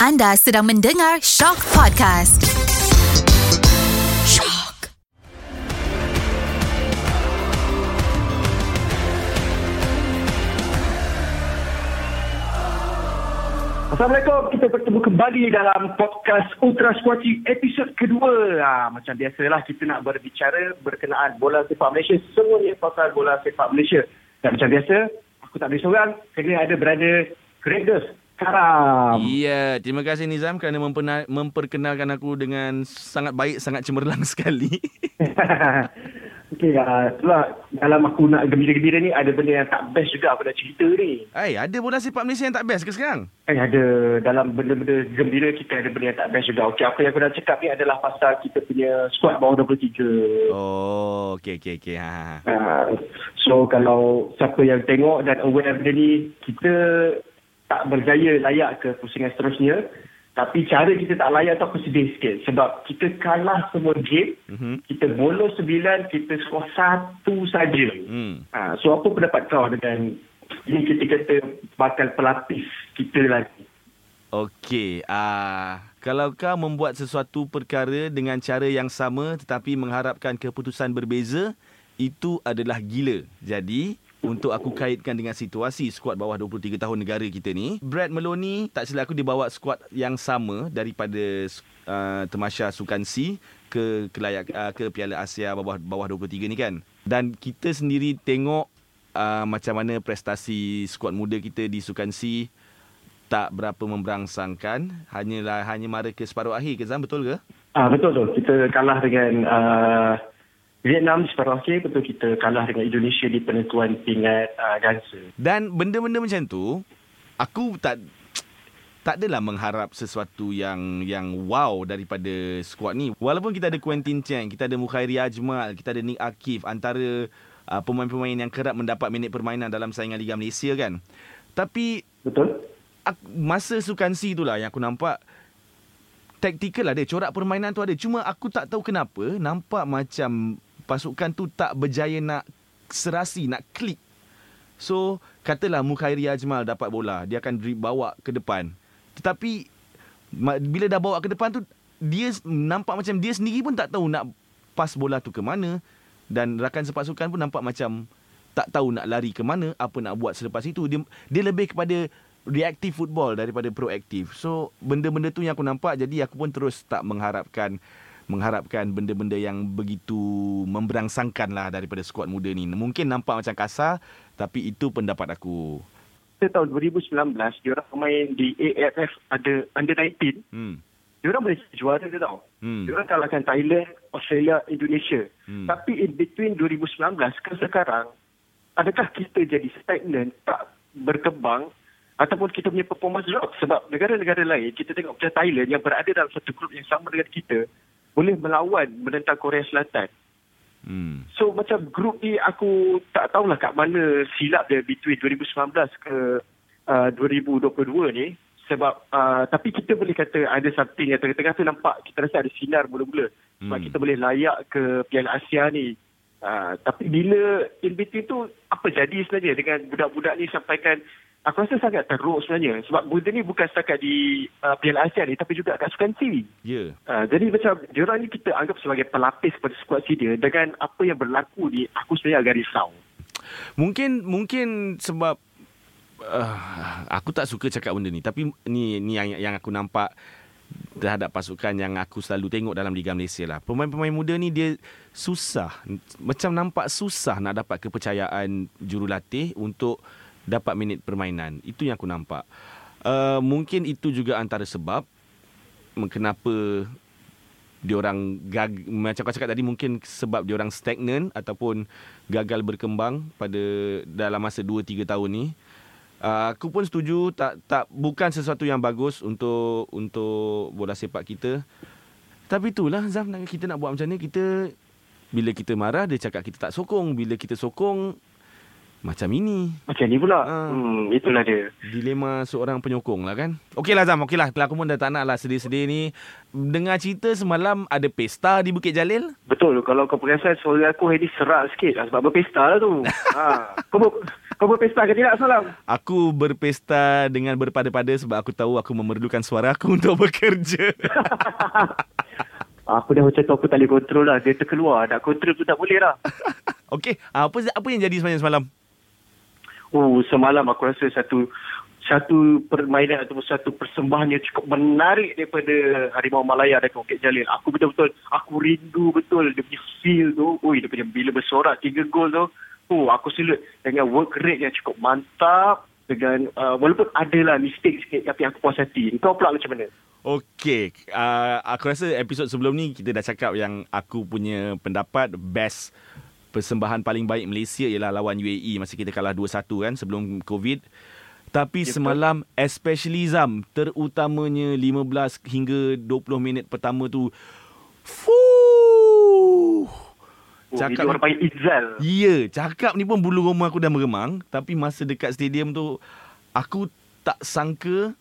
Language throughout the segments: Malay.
Anda sedang mendengar Shock Podcast. Shock. Assalamualaikum. Kita bertemu kembali dalam podcast Ultra Squatchy episod kedua. Ha, macam biasalah kita nak berbicara berkenaan bola sepak Malaysia. Semuanya pasal bola sepak Malaysia. Dan macam biasa, aku tak boleh seorang. Kena ada berada Gregors Karam. Ya, terima kasih Nizam kerana memperkenalkan aku dengan sangat baik, sangat cemerlang sekali. Okey, uh, itulah dalam aku nak gembira-gembira ni ada benda yang tak best juga aku nak cerita ni. Hai, ada bola sepak Malaysia yang tak best ke sekarang? Eh, ada dalam benda-benda gembira kita ada benda yang tak best juga. Okey, apa yang aku nak cakap ni adalah pasal kita punya squad bawah 23. Oh, okey okey okey. Ha. Uh, so kalau siapa yang tengok dan aware benda ni, kita tak berjaya layak ke pusingan seterusnya. Tapi cara kita tak layak tu aku sedih sikit. Sebab kita kalah semua game, Mhm. kita bolos sembilan, kita skor satu saja. Hmm. Ha, so apa pendapat kau dengan ini kita kata bakal pelapis kita lagi? Okey, ah kalau kau membuat sesuatu perkara dengan cara yang sama tetapi mengharapkan keputusan berbeza, itu adalah gila. Jadi, untuk aku kaitkan dengan situasi skuad bawah 23 tahun negara kita ni, Brad Meloni tak silap aku dibawa skuad yang sama daripada uh, Temasya Sukan C ke ke, layak, uh, ke Piala Asia bawah bawah 23 ni kan. Dan kita sendiri tengok uh, macam mana prestasi skuad muda kita di Sukan C tak berapa memberangsangkan hanyalah hanya mara ke separuh akhir ke Zam betul ke Ah betul tu. Kita kalah dengan uh, Vietnam separuh akhir, betul kita kalah dengan Indonesia di penentuan tingkat uh, gangsa. dan benda-benda macam tu aku tak tak adalah mengharap sesuatu yang yang wow daripada skuad ni walaupun kita ada Quentin Cheng kita ada Mukhairi Ajmal kita ada Nick Akif antara uh, pemain-pemain yang kerap mendapat minit permainan dalam saingan Liga Malaysia kan tapi Betul? aku, masa sukan C tu lah yang aku nampak taktikal ada, corak permainan tu ada. Cuma aku tak tahu kenapa nampak macam pasukan tu tak berjaya nak serasi, nak klik. So, katalah Mukhairi Ajmal dapat bola, dia akan bawa ke depan. Tetapi bila dah bawa ke depan tu dia nampak macam dia sendiri pun tak tahu nak pas bola tu ke mana dan rakan sepasukan pun nampak macam tak tahu nak lari ke mana, apa nak buat selepas itu. Dia dia lebih kepada reactive football daripada proaktif. So benda-benda tu yang aku nampak jadi aku pun terus tak mengharapkan mengharapkan benda-benda yang begitu memberangsangkan lah daripada skuad muda ni. Mungkin nampak macam kasar tapi itu pendapat aku. Kita tahun 2019, diorang main di AFF ada under 19. Hmm. Diorang boleh juara dia tau. Hmm. Diorang kalahkan Thailand, Australia, Indonesia. Hmm. Tapi in between 2019 ke sekarang, adakah kita jadi stagnant, tak berkembang ataupun kita punya performance drop sebab negara-negara lain kita tengok macam Thailand yang berada dalam satu grup yang sama dengan kita boleh melawan menentang Korea Selatan. Hmm. So macam grup ni aku tak tahulah kat mana silap dia between 2019 ke uh, 2022 ni sebab uh, tapi kita boleh kata ada something yang tengah-tengah tu nampak kita rasa ada sinar mula-mula sebab Hmm. kita boleh layak ke Piala Asia ni. Uh, tapi bila in between tu apa jadi sebenarnya dengan budak-budak ni sampaikan aku rasa sangat teruk sebenarnya sebab benda ni bukan setakat di uh, Piala Asia ni tapi juga kat Sukan C. Ya. Uh, jadi macam diorang ni kita anggap sebagai pelapis pada skuad senior dengan apa yang berlaku ni aku sebenarnya agak risau. Mungkin mungkin sebab uh, aku tak suka cakap benda ni tapi ni ni yang yang aku nampak terhadap pasukan yang aku selalu tengok dalam Liga Malaysia lah. Pemain-pemain muda ni dia susah. Macam nampak susah nak dapat kepercayaan jurulatih untuk dapat minit permainan. Itu yang aku nampak. Uh, mungkin itu juga antara sebab kenapa diorang gag macam kau cakap tadi mungkin sebab diorang stagnan ataupun gagal berkembang pada dalam masa 2 3 tahun ni. Uh, aku pun setuju tak tak bukan sesuatu yang bagus untuk untuk bola sepak kita. Tapi itulah Zam kita nak buat macam ni kita bila kita marah dia cakap kita tak sokong, bila kita sokong macam ini. Macam ni pula. Ah. Hmm, itulah dia. Dilema seorang penyokong lah kan. Okeylah Zam, okeylah. Aku pun dah tak nak lah sedih-sedih ni. Dengar cerita semalam ada pesta di Bukit Jalil. Betul. Kalau kau perasan suara aku hari ni serak sikit lah sebab berpesta lah tu. ha. Kau, ber, Kau berpesta ke tidak semalam? Aku berpesta dengan berpada-pada sebab aku tahu aku memerlukan suara aku untuk bekerja. Aku dah macam tu aku tak boleh kontrol lah. Dia terkeluar. Nak kontrol tu tak boleh lah. Okey, apa apa yang jadi sebenarnya semalam? Oh, semalam aku rasa satu satu permainan ataupun satu persembahan yang cukup menarik daripada Harimau Malaya dan Bukit Jalil. Aku betul-betul, aku rindu betul dia punya feel tu. Ui, dia punya bila bersorak tiga gol tu. Oh, aku salute dengan work rate yang cukup mantap. Dengan, uh, walaupun adalah mistake sikit tapi aku puas hati. Kau pula macam mana? Okey, uh, aku rasa episod sebelum ni kita dah cakap yang aku punya pendapat best persembahan paling baik Malaysia ialah lawan UAE masa kita kalah 2-1 kan sebelum COVID. Tapi Ya, semalam especially Zam terutamanya 15 hingga 20 minit pertama tu fuh Oh, Cakap orang panggil Izzal. Ya, cakap ni pun bulu roma aku dah meremang. Tapi masa dekat stadium tu, aku tak sangka,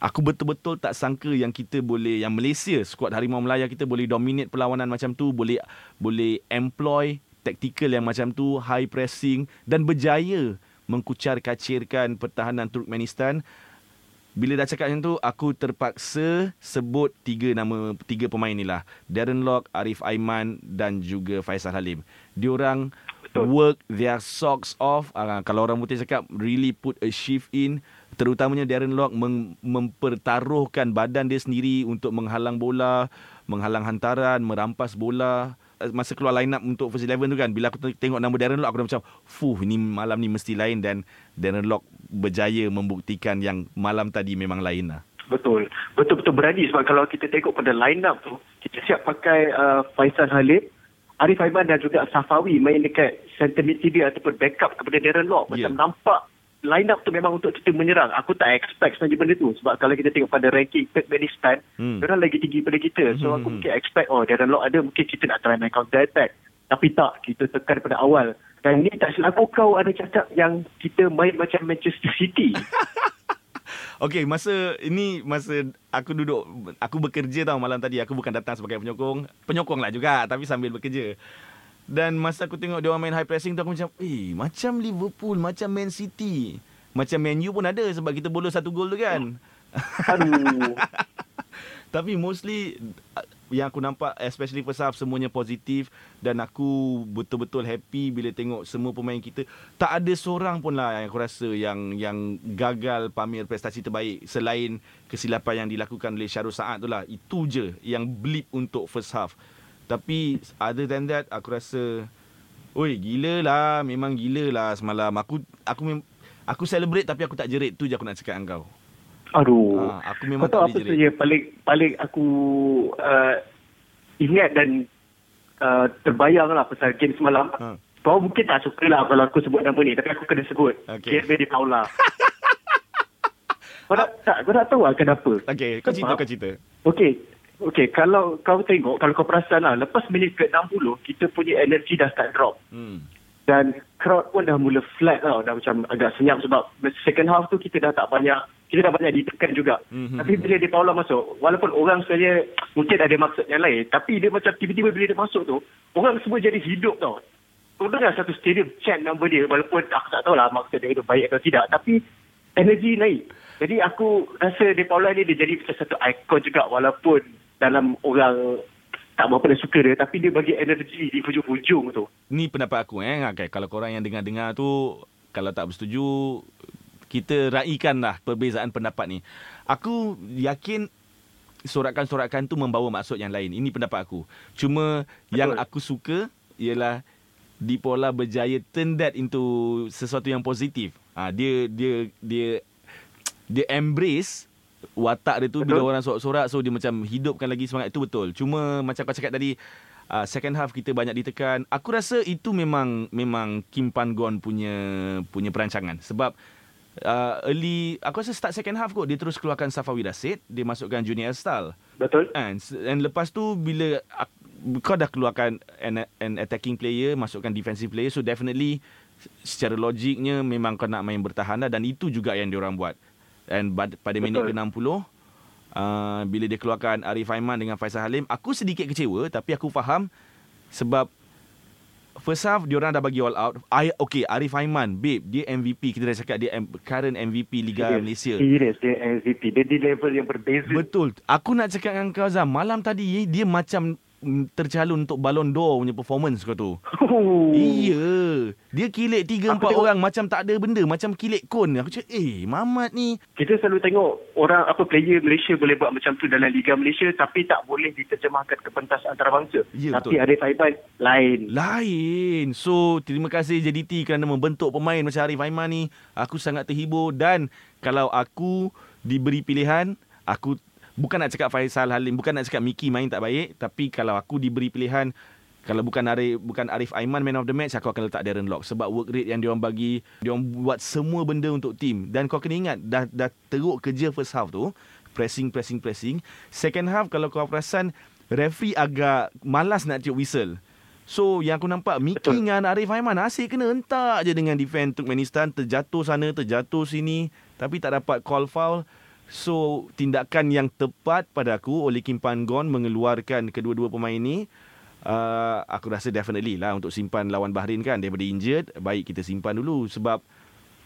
aku betul-betul tak sangka yang kita boleh, yang Malaysia, skuad Harimau Melaya kita boleh dominate perlawanan macam tu, boleh boleh employ taktikal yang macam tu, high pressing dan berjaya mengkucar kacirkan pertahanan Turkmenistan. Bila dah cakap macam tu, aku terpaksa sebut tiga nama, tiga pemain ni lah. Darren Lock, Arif Aiman dan juga Faisal Halim. Diorang Betul. work their socks off. Uh, kalau orang putih cakap, really put a shift in. Terutamanya Darren Lock mem- mempertaruhkan badan dia sendiri untuk menghalang bola, menghalang hantaran, merampas bola. Eh, Masa keluar line up untuk first 11 tu kan Bila aku tengok nama Darren Lock Aku dah macam Fuh ni malam ni mesti lain Dan Darren Lock berjaya membuktikan Yang malam tadi memang lain lah Betul. Betul-betul berani sebab kalau kita tengok pada line up tu, kita siap pakai uh, Faisal Halim, Arif Aiman dan juga Safawi main dekat center midfielder ataupun backup kepada Darren Lock. Macam Ya. nampak line up tu memang untuk kita menyerang. Aku tak expect sebenarnya benda tu sebab kalau kita tengok pada ranking Turkmenistan, Hmm. hmm. orang lagi tinggi pada kita. So Hmm. aku mungkin expect oh Darren Lock ada mungkin kita nak try main counter attack. Tapi tak, kita tekan pada awal. Dan ni tak silap aku kau ada cakap yang kita main macam Manchester City. Okay masa Ini masa Aku duduk Aku bekerja tau malam tadi Aku bukan datang sebagai penyokong Penyokong lah juga Tapi sambil bekerja Dan masa aku tengok Dia orang main high pressing tu Aku macam Eh macam Liverpool Macam Man City. Macam Man U pun ada Sebab kita bolos satu gol tu kan. Aduh. Tapi mostly yang aku nampak especially first half semuanya positif dan aku betul-betul happy bila tengok semua pemain kita. Tak ada seorang pun lah yang aku rasa yang yang gagal pamer prestasi terbaik selain kesilapan yang dilakukan oleh Syarul Saad tu lah. Itu je yang blip untuk first half tapi other than that aku rasa oi gila lah memang gila lah semalam aku aku mem- aku celebrate tapi aku tak jerit tu je aku nak cakap dengan kau Aduh. Ah, aku memang Kau tahu tak apa boleh jerit. saja paling paling aku uh, ingat dan uh, terbayang lah pasal game semalam. Ha. Kau mungkin tak suka lah kalau aku sebut nama ni tapi aku kena sebut. Okey. Kevin Di Paula. kau nak tak kau nak tahu lah kenapa? Okay, kau cerita, kau cerita. Okey. Okey, kalau kau tengok, kalau kau perasan lah, lepas minit ke-60, kita punya energi dah start drop. Hmm. Dan crowd pun dah mula flat tau. Dah macam agak senyap sebab second half tu kita dah tak banyak, kita dah banyak ditekan juga. Mhm. Tapi bila dia Paula masuk, walaupun orang sebenarnya mungkin ada maksud yang lain, tapi dia macam tiba-tiba bila dia masuk tu, orang semua jadi hidup tau. Kau dengar satu stadium chant nama dia, walaupun aku tak tahulah maksud dia itu baik atau tidak, tapi energi naik. Jadi aku rasa De Paula ni dia jadi macam satu ikon juga walaupun dalam orang tak berapa dia suka dia, tapi dia bagi energi di hujung-hujung tu. Ni pendapat aku eh. Okay, kalau korang yang dengar-dengar tu kalau tak bersetuju kita raikan lah perbezaan pendapat ni. Aku yakin sorakan-sorakan tu membawa maksud yang lain. Ini pendapat aku. Cuma Betul. yang aku suka ialah Dipola berjaya turn that into sesuatu yang positif. Ha, dia dia dia dia embrace watak dia tu Betul. bila orang sorak-sorak so dia macam hidupkan lagi semangat itu betul. Cuma macam kau cakap tadi uh, second half kita banyak ditekan. Aku rasa itu memang memang Kim Pan Gon punya punya perancangan sebab uh, early aku rasa start second half kot dia terus keluarkan Safawi Rasid, dia masukkan Junior Style. Betul? And, and lepas tu bila ak- kau dah keluarkan an, an attacking player, masukkan defensive player, so definitely secara logiknya memang kau nak main bertahan lah dan itu juga yang diorang buat. And pada minit Betul. ke-60 uh, bila dia keluarkan Arif Aiman dengan Faisal Halim, aku sedikit kecewa tapi aku faham sebab First half diorang dah bagi all out. I, okay, Arif Aiman, babe, dia MVP. Kita dah cakap dia M- current MVP Liga Serius. Malaysia. Serius dia MVP. Dia di level yang berbeza. Betul. Aku nak cakap dengan kau Azam, malam tadi dia macam tercalon untuk Ballon d'Or punya performance kau tu. Oh. Iya. Dia kilik tiga Aku empat tengok- orang macam tak ada benda, macam kilik kon. Aku cakap, "Eh, Mamat ni Kita selalu tengok orang apa player Malaysia boleh buat macam tu dalam Liga Malaysia tapi tak boleh diterjemahkan ke pentas antarabangsa. Ya, tapi betul. Arif Aiban lain. lain. So, terima kasih JDT kerana membentuk pemain macam Arif Aiman ni. Aku sangat terhibur dan kalau aku diberi pilihan, aku bukan nak cakap Faisal Halim, bukan nak cakap Miki main tak baik, tapi kalau aku diberi pilihan kalau bukan Arif bukan Arif Aiman man of the match aku akan letak Darren Lock sebab work rate yang dia orang bagi dia orang buat semua benda untuk tim dan kau kena ingat dah dah teruk kerja first half tu pressing pressing pressing second half kalau kau perasan referee agak malas nak tiup whistle So yang aku nampak Miki Betul. dengan Arif Aiman asyik kena entak je dengan defend Turkmenistan terjatuh sana terjatuh sini tapi tak dapat call foul. So tindakan yang tepat pada aku oleh Kim Pan Gon mengeluarkan kedua-dua pemain ni uh, aku rasa definitely lah untuk simpan lawan Bahrain kan daripada injured baik kita simpan dulu sebab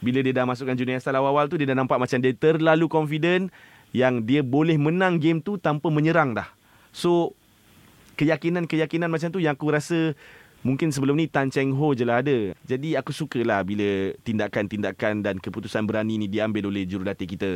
bila dia dah masukkan junior style awal-awal tu dia dah nampak macam dia terlalu confident yang dia boleh menang game tu tanpa menyerang dah. So keyakinan-keyakinan macam tu yang aku rasa mungkin sebelum ni Tan Cheng Ho je lah ada. Jadi aku sukalah bila tindakan-tindakan dan keputusan berani ni diambil oleh jurulatih kita.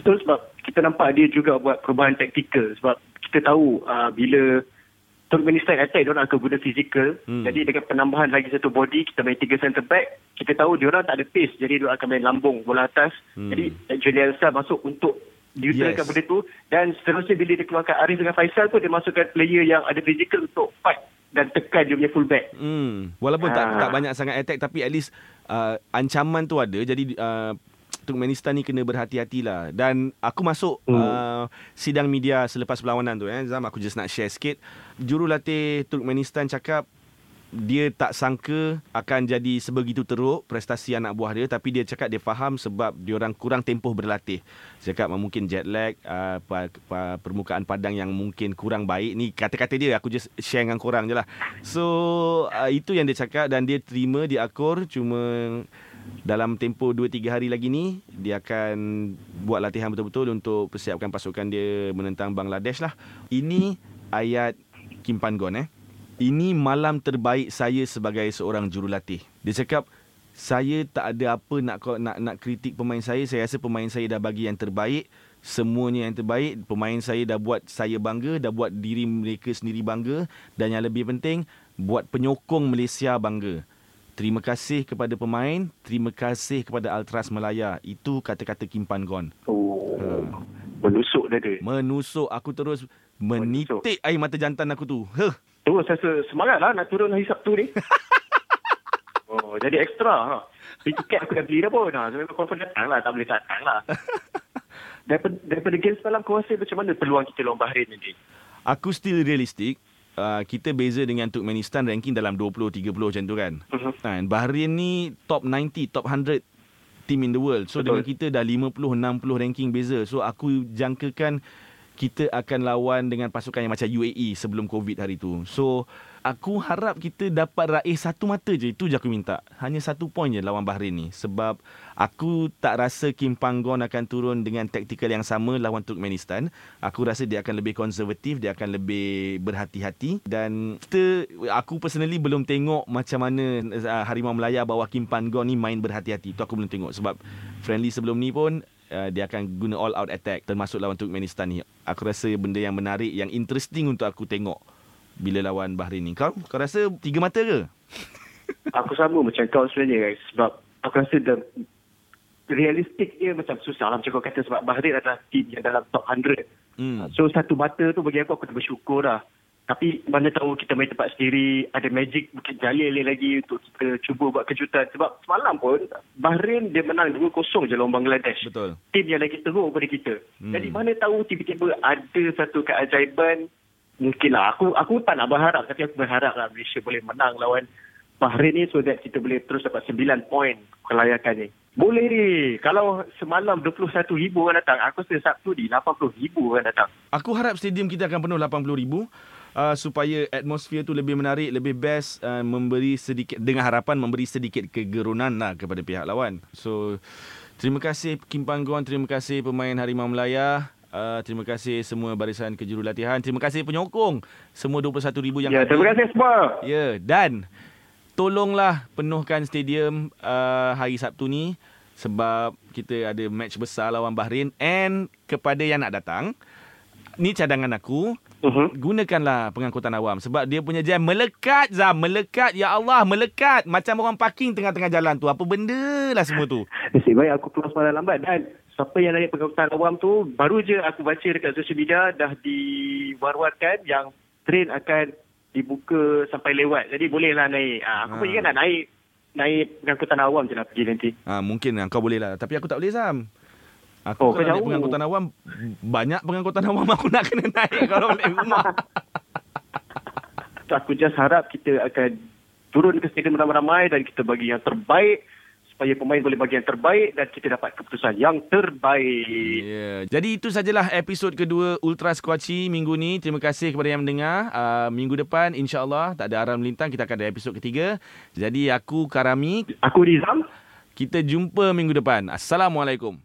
Betul sebab kita nampak dia juga buat perubahan taktikal sebab kita tahu uh, bila Turkmenistan attack dia orang akan guna fizikal. Hmm. Jadi dengan penambahan lagi satu body kita main tiga center back, kita tahu dia orang tak ada pace jadi dia akan main lambung bola atas. Hmm. Jadi Julian Sar masuk untuk diutarkan Yes. benda tu dan seterusnya bila dia keluarkan Arif dengan Faisal tu dia masukkan player yang ada fizikal untuk fight dan tekan dia punya fullback. Hmm. Walaupun tak Ah. tak banyak sangat attack tapi at least uh, ancaman tu ada. Jadi uh, Turkmenistan ni kena berhati-hatilah. Dan aku masuk Hmm. uh, sidang media selepas perlawanan tu eh. Zam aku just nak share sikit. Jurulatih Turkmenistan cakap dia tak sangka akan jadi sebegitu teruk prestasi anak buah dia tapi dia cakap dia faham sebab dia orang kurang tempoh berlatih. Dia cakap mungkin jet lag, uh, pa, pa, permukaan padang yang mungkin kurang baik. Ni kata-kata dia aku just share dengan korang je lah. So uh, itu yang dia cakap dan dia terima dia akur cuma dalam tempoh 2-3 hari lagi ni dia akan buat latihan betul-betul untuk persiapkan pasukan dia menentang Bangladesh lah. Ini ayat Kim Pan Gon eh. Ini malam terbaik saya sebagai seorang jurulatih. Dia cakap saya tak ada apa nak nak nak kritik pemain saya. Saya rasa pemain saya dah bagi yang terbaik. Semuanya yang terbaik. Pemain saya dah buat saya bangga, dah buat diri mereka sendiri bangga dan yang lebih penting buat penyokong Malaysia bangga. Terima kasih kepada pemain, terima kasih kepada Altras Melaya. Itu kata-kata Kim Pan Gon. Oh. Ha. Menusuk dada. Menusuk aku terus menitik air mata jantan aku tu. Huh. Terus rasa semangat lah nak turun hari Sabtu ni. oh, jadi ekstra. Ha. Beli tiket aku dah beli dah pun. Ha. Memang confirm datang lah. Tak boleh tak datang lah. daripada, daripada game semalam, kau rasa macam mana peluang kita lawan Bahrain ni? Aku still realistic. Uh, kita beza dengan Turkmenistan ranking dalam 20-30 macam tu kan. Mhm. Kan Bahrain ni top 90, top 100 team in the world. So Betul. dengan kita dah 50-60 ranking beza. So aku jangkakan kita akan lawan dengan pasukan yang macam UAE sebelum COVID hari tu. So aku harap kita dapat raih satu mata je. Itu je aku minta. Hanya satu point je lawan Bahrain ni. Sebab aku tak rasa Kim Panggon akan turun dengan taktikal yang sama lawan Turkmenistan. Aku rasa dia akan lebih konservatif, dia akan lebih berhati-hati dan kita aku personally belum tengok macam mana uh, Harimau Melaya bawah Kim Panggon ni main berhati-hati. Tu aku belum tengok sebab friendly sebelum ni pun uh, dia akan guna all out attack termasuk lawan Turkmenistan ni. Aku rasa benda yang menarik yang interesting untuk aku tengok bila lawan Bahrain ni. Kau kau rasa tiga mata ke? Aku sama macam kau sebenarnya guys. Sebab aku rasa the realistik dia macam susah lah. Macam kau kata sebab Bahrain adalah team yang dalam top 100. Hmm. So satu mata tu bagi aku aku dah bersyukur lah. Tapi mana tahu kita main tempat sendiri, ada magic Bukit Jalil lagi untuk kita cuba buat kejutan. Sebab semalam pun Bahrain dia menang 2-0 je lawan Bangladesh. Betul. Tim yang lagi teruk daripada kita. Hmm. Jadi mana tahu tiba-tiba ada satu keajaiban. Mungkin lah. Aku, aku tak nak berharap tapi aku berharap lah Malaysia boleh menang lawan Bahrain ni so that kita boleh terus dapat 9 poin kelayakan ni. Boleh ni. Kalau semalam 21 ribu orang datang, aku rasa Sabtu ni 80 ribu orang datang. Aku harap stadium kita akan penuh 80,000. uh, supaya atmosfer tu lebih menarik, lebih best uh, memberi sedikit dengan harapan memberi sedikit kegerunan lah kepada pihak lawan. So terima kasih Kim Panggon, terima kasih pemain Harimau Melaya. Uh, terima kasih semua barisan kejurulatihan. Terima kasih penyokong. Semua 21,000 yang Ya, terima kasih semua. Ya, dan tolonglah penuhkan stadium uh, hari Sabtu ni sebab kita ada match besar lawan Bahrain and kepada yang nak datang ni cadangan aku Uh-huh. gunakanlah pengangkutan awam sebab dia punya jam melekat Zam melekat ya Allah melekat. Macam orang parking tengah-tengah jalan tu. Apa benda lah semua tu? Nasib baik aku keluar semalam lambat. Dan siapa yang naik pengangkutan awam tu baru je aku baca dekat social media dah diwar-warkan yang train akan dibuka sampai lewat. Jadi bolehlah naik. Ha, aku Ha. pun ingat nak naik naik pengangkutan awam je lah pergi nanti. ha, mungkin lah, kau boleh lah tapi aku tak boleh Oh, Aku oh, kalau naik pengangkutan awam Banyak pengangkutan awam Aku nak kena naik Kalau balik rumah Aku just harap kita akan turun ke stadium ramai-ramai dan kita bagi yang terbaik supaya pemain boleh bagi yang terbaik dan kita dapat keputusan yang terbaik. Yeah. Jadi itu sajalah episod kedua Ultra Squatchy minggu ni. Terima kasih kepada yang mendengar. Uh, minggu depan insya-Allah tak ada aram melintang kita akan ada episod ketiga. Jadi aku Karami, Aku Rizam. kita jumpa minggu depan. Assalamualaikum.